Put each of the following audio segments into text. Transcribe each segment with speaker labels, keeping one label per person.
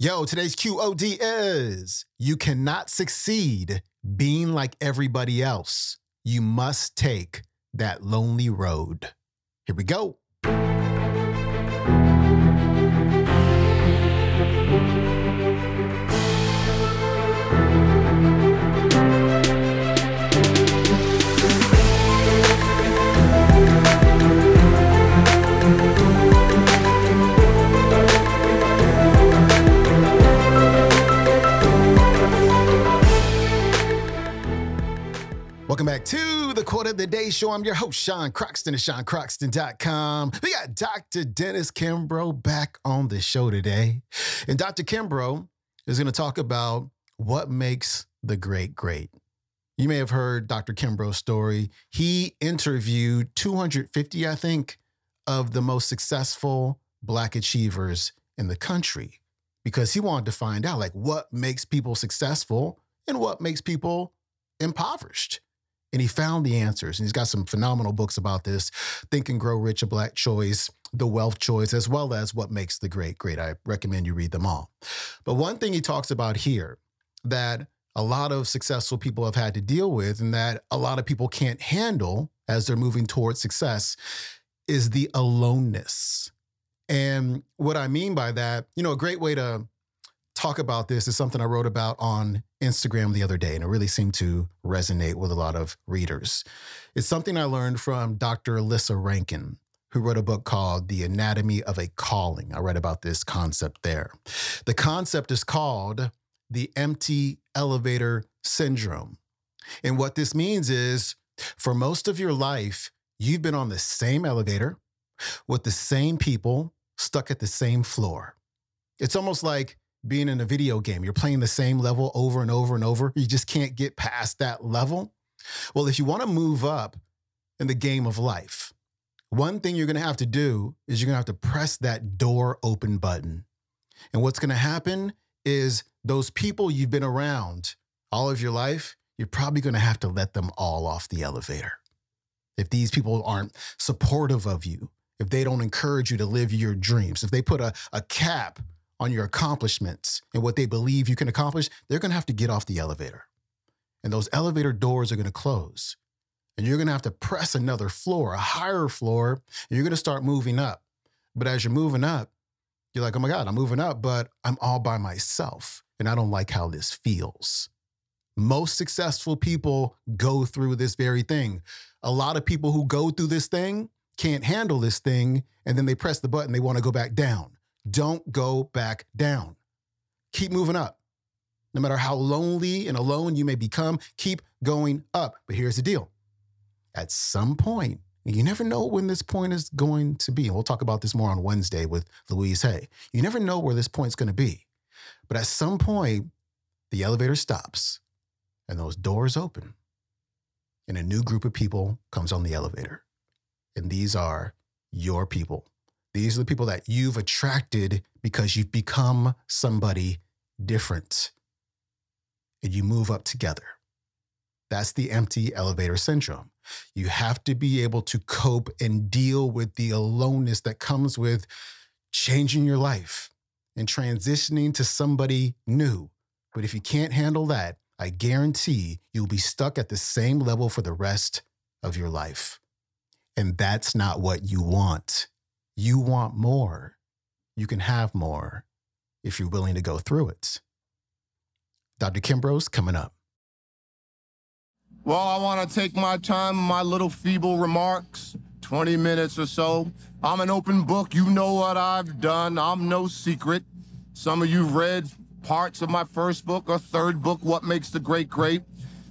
Speaker 1: Yo, today's QOD is you cannot succeed being like everybody else. You must take that lonely road. Here we go. Day Show. I'm your host, Sean Croxton of SeanCroxton.com. We got Dr. Dennis Kimbro back on the show today. And Dr. Kimbro is going to talk about what makes the great great. You may have heard Dr. Kimbro's story. He interviewed 250, I think, of the most successful Black achievers in the country because he wanted to find out like what makes people successful and what makes people impoverished and he found the answers. And he's got some phenomenal books about this Think and Grow Rich, A Black Choice, The Wealth Choice, as well as What Makes the Great Great. I recommend you read them all. But one thing he talks about here that a lot of successful people have had to deal with, and that a lot of people can't handle as they're moving towards success, is the aloneness. And what I mean by that, you know, a great way to talk about this is something I wrote about on Instagram the other day, and it really seemed to resonate with a lot of readers. It's something I learned from Dr. Alyssa Rankin, who wrote a book called The Anatomy of a Calling. I read about this concept there. The concept is called the empty elevator syndrome. And what this means is for most of your life, you've been on the same elevator with the same people stuck at the same floor. It's almost like being in a video game. You're playing the same level over and over and over. You just can't get past that level. Well, if you want to move up in the game of life, one thing you're going to have to do is you're going to have to press that door open button. And what's going to happen is those people you've been around all of your life, you're probably going to have to let them all off the elevator. If these people aren't supportive of you, if they don't encourage you to live your dreams, if they put a, a cap on your accomplishments and what they believe you can accomplish, they're going to have to get off the elevator. And those elevator doors are going to close. And you're going to have to press another floor, a higher floor, and you're going to start moving up. But as you're moving up, you're like, oh my God, I'm moving up, but I'm all by myself. And I don't like how this feels. Most successful people go through this very thing. A lot of people who go through this thing can't handle this thing, and then they press the button, they want to go back down. Don't go back down. Keep moving up. No matter how lonely and alone you may become, keep going up. But here's the deal at some point, you never know when this point is going to be. We'll talk about this more on Wednesday with Louise Hay. You never know where this point's going to be. But at some point, the elevator stops and those doors open, and a new group of people comes on the elevator. And these are your people. These are the people that you've attracted because you've become somebody different and you move up together. That's the empty elevator syndrome. You have to be able to cope and deal with the aloneness that comes with changing your life and transitioning to somebody new. But if you can't handle that, I guarantee you'll be stuck at the same level for the rest of your life. And that's not what you want you want more, you can have more if you're willing to go through it. Dr. Kimbro's coming up.
Speaker 2: Well, I want to take my time, my little feeble remarks, 20 minutes or so. I'm an open book. You know what I've done. I'm no secret. Some of you've read parts of my first book or third book, What Makes the Great Great.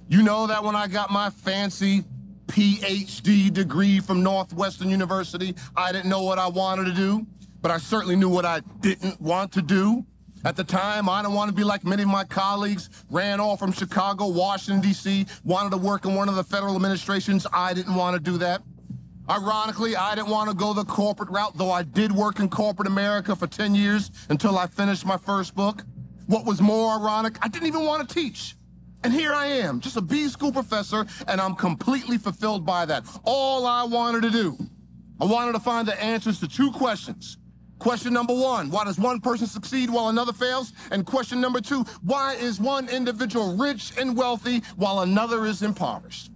Speaker 2: You know that when I got my fancy PhD degree from Northwestern University. I didn't know what I wanted to do, but I certainly knew what I didn't want to do. At the time, I didn't want to be like many of my colleagues, ran off from Chicago, Washington, D.C., wanted to work in one of the federal administrations. I didn't want to do that. Ironically, I didn't want to go the corporate route, though I did work in corporate America for 10 years until I finished my first book. What was more ironic, I didn't even want to teach. And here I am, just a B school professor, and I'm completely fulfilled by that. All I wanted to do, I wanted to find the answers to two questions. Question number one, why does one person succeed while another fails? And question number two, why is one individual rich and wealthy while another is impoverished?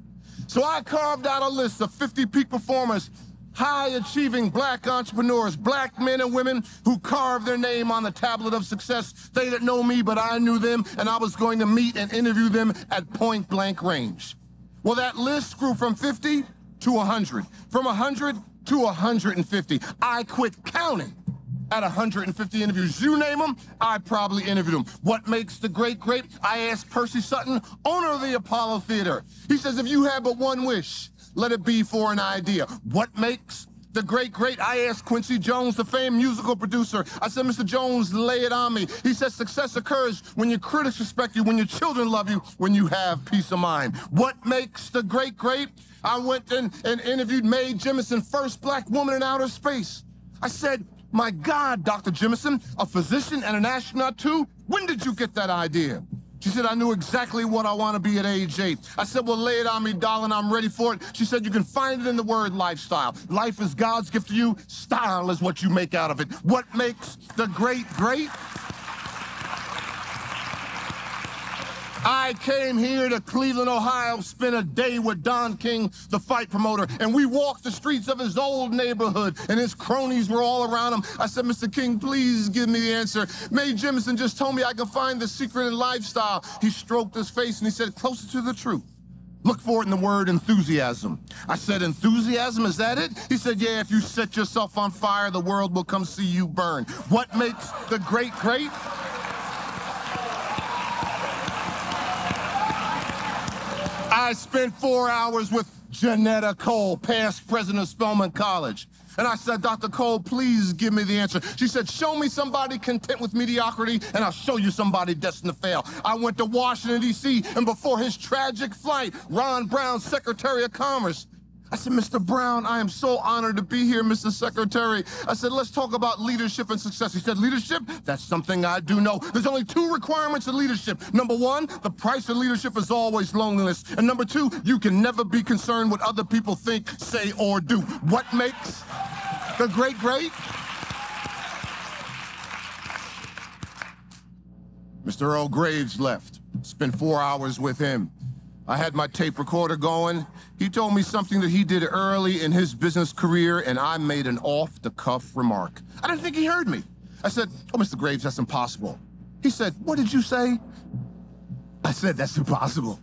Speaker 2: So I carved out a list of 50 peak performers, high achieving black entrepreneurs, black men and women who carved their name on the tablet of success. They didn't know me, but I knew them, and I was going to meet and interview them at point blank range. Well, that list grew from 50 to 100, from 100 to 150. I quit counting at 150 interviews. You name them, I probably interviewed them. What makes the great great? I asked Percy Sutton, owner of the Apollo Theater. He says, if you had but one wish, let it be for an idea. What makes the great, great, I asked Quincy Jones, the famed musical producer. I said, Mr. Jones, lay it on me. He said, success occurs when your critics respect you, when your children love you, when you have peace of mind. What makes the great, great? I went in and interviewed Mae Jemison, first black woman in outer space. I said, my God, Dr. Jemison, a physician and an astronaut too? When did you get that idea? She said, I knew exactly what I want to be at age eight. I said, well, lay it on me, darling. I'm ready for it. She said, you can find it in the word lifestyle. Life is God's gift to you. Style is what you make out of it. What makes the great great? I came here to Cleveland, Ohio, spent a day with Don King, the fight promoter, and we walked the streets of his old neighborhood, and his cronies were all around him. I said, Mr. King, please give me the answer. Mae Jemison just told me I can find the secret in lifestyle. He stroked his face and he said, closer to the truth. Look for it in the word enthusiasm. I said, enthusiasm, is that it? He said, yeah, if you set yourself on fire, the world will come see you burn. What makes the great great? I spent four hours with Johnnetta Cole, past president of Spelman College. And I said, Dr. Cole, please give me the answer. She said, show me somebody content with mediocrity, and I'll show you somebody destined to fail. I went to Washington, D.C., and before his tragic flight, Ron Brown, Secretary of Commerce, I said, Mr. Brown, I am so honored to be here, Mr. Secretary. I said, let's talk about leadership and success. He said, leadership? That's something I do know. There's only two requirements of leadership. Number one, the price of leadership is always loneliness. And number two, you can never be concerned what other people think, say, or do. What makes the great great? Mr. Earl Graves left. Spent four hours with him. I had my tape recorder going. He told me something that he did early in his business career, and I made an off the cuff remark. I didn't think he heard me. I said, Oh, Mr. Graves, that's impossible. He said, What did you say? I said, That's impossible.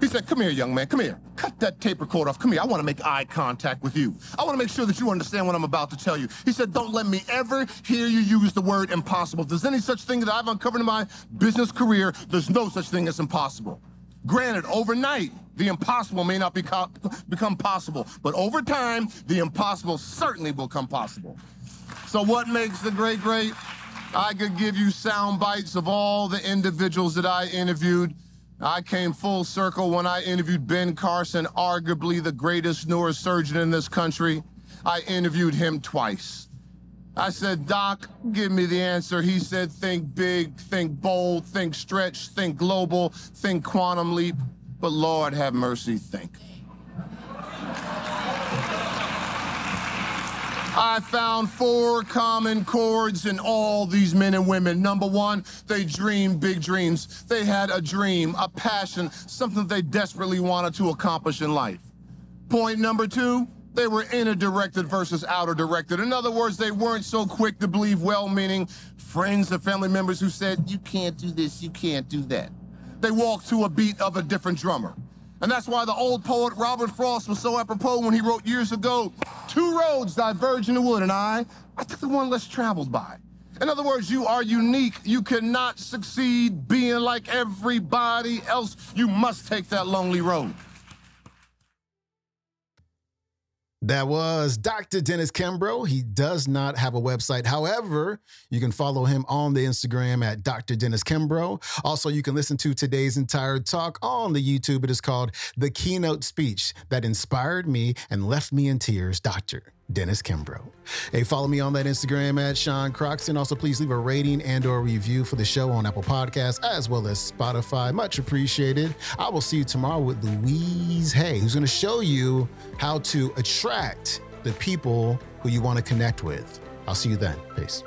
Speaker 2: He said, Come here, young man, come here. Cut that tape recorder off. Come here. I want to make eye contact with you. I want to make sure that you understand what I'm about to tell you. He said, Don't let me ever hear you use the word impossible. If there's any such thing that I've uncovered in my business career, there's no such thing as impossible. Granted, overnight, the impossible may not beco- become possible, but over time, the impossible certainly will come possible. So, what makes the great great? I could give you sound bites of all the individuals that I interviewed. I came full circle when I interviewed Ben Carson, arguably the greatest neurosurgeon in this country. I interviewed him twice. I said, Doc, give me the answer. He said, think big, think bold, think stretch, think global, think quantum leap. But Lord have mercy, think. I found four common chords in all these men and women. Number one, they dreamed big dreams. They had a dream, a passion, something they desperately wanted to accomplish in life. Point number two, they were inner directed versus outer directed. In other words, they weren't so quick to believe well meaning friends or family members who said, You can't do this, you can't do that. They walked to a beat of a different drummer. And that's why the old poet Robert Frost was so apropos when he wrote years ago, Two roads diverge in the wood, and I, I took the one less traveled by. In other words, you are unique. You cannot succeed being like everybody else. You must take that lonely road.
Speaker 1: That was Dr. Dennis Kimbro. He does not have a website. However, you can follow him on the Instagram at Dr. Dennis Kimbro. Also, you can listen to today's entire talk on the YouTube. It is called The Keynote Speech That Inspired Me and Left Me in Tears, Dr. Dennis Kimbro. Hey, follow me on that Instagram at Sean Croxton. Also, please leave a rating and or review for the show on Apple Podcasts as well as Spotify. Much appreciated. I will see you tomorrow with Louise Hay, who's going to show you how to attract the people who you want to connect with. I'll see you then. Peace.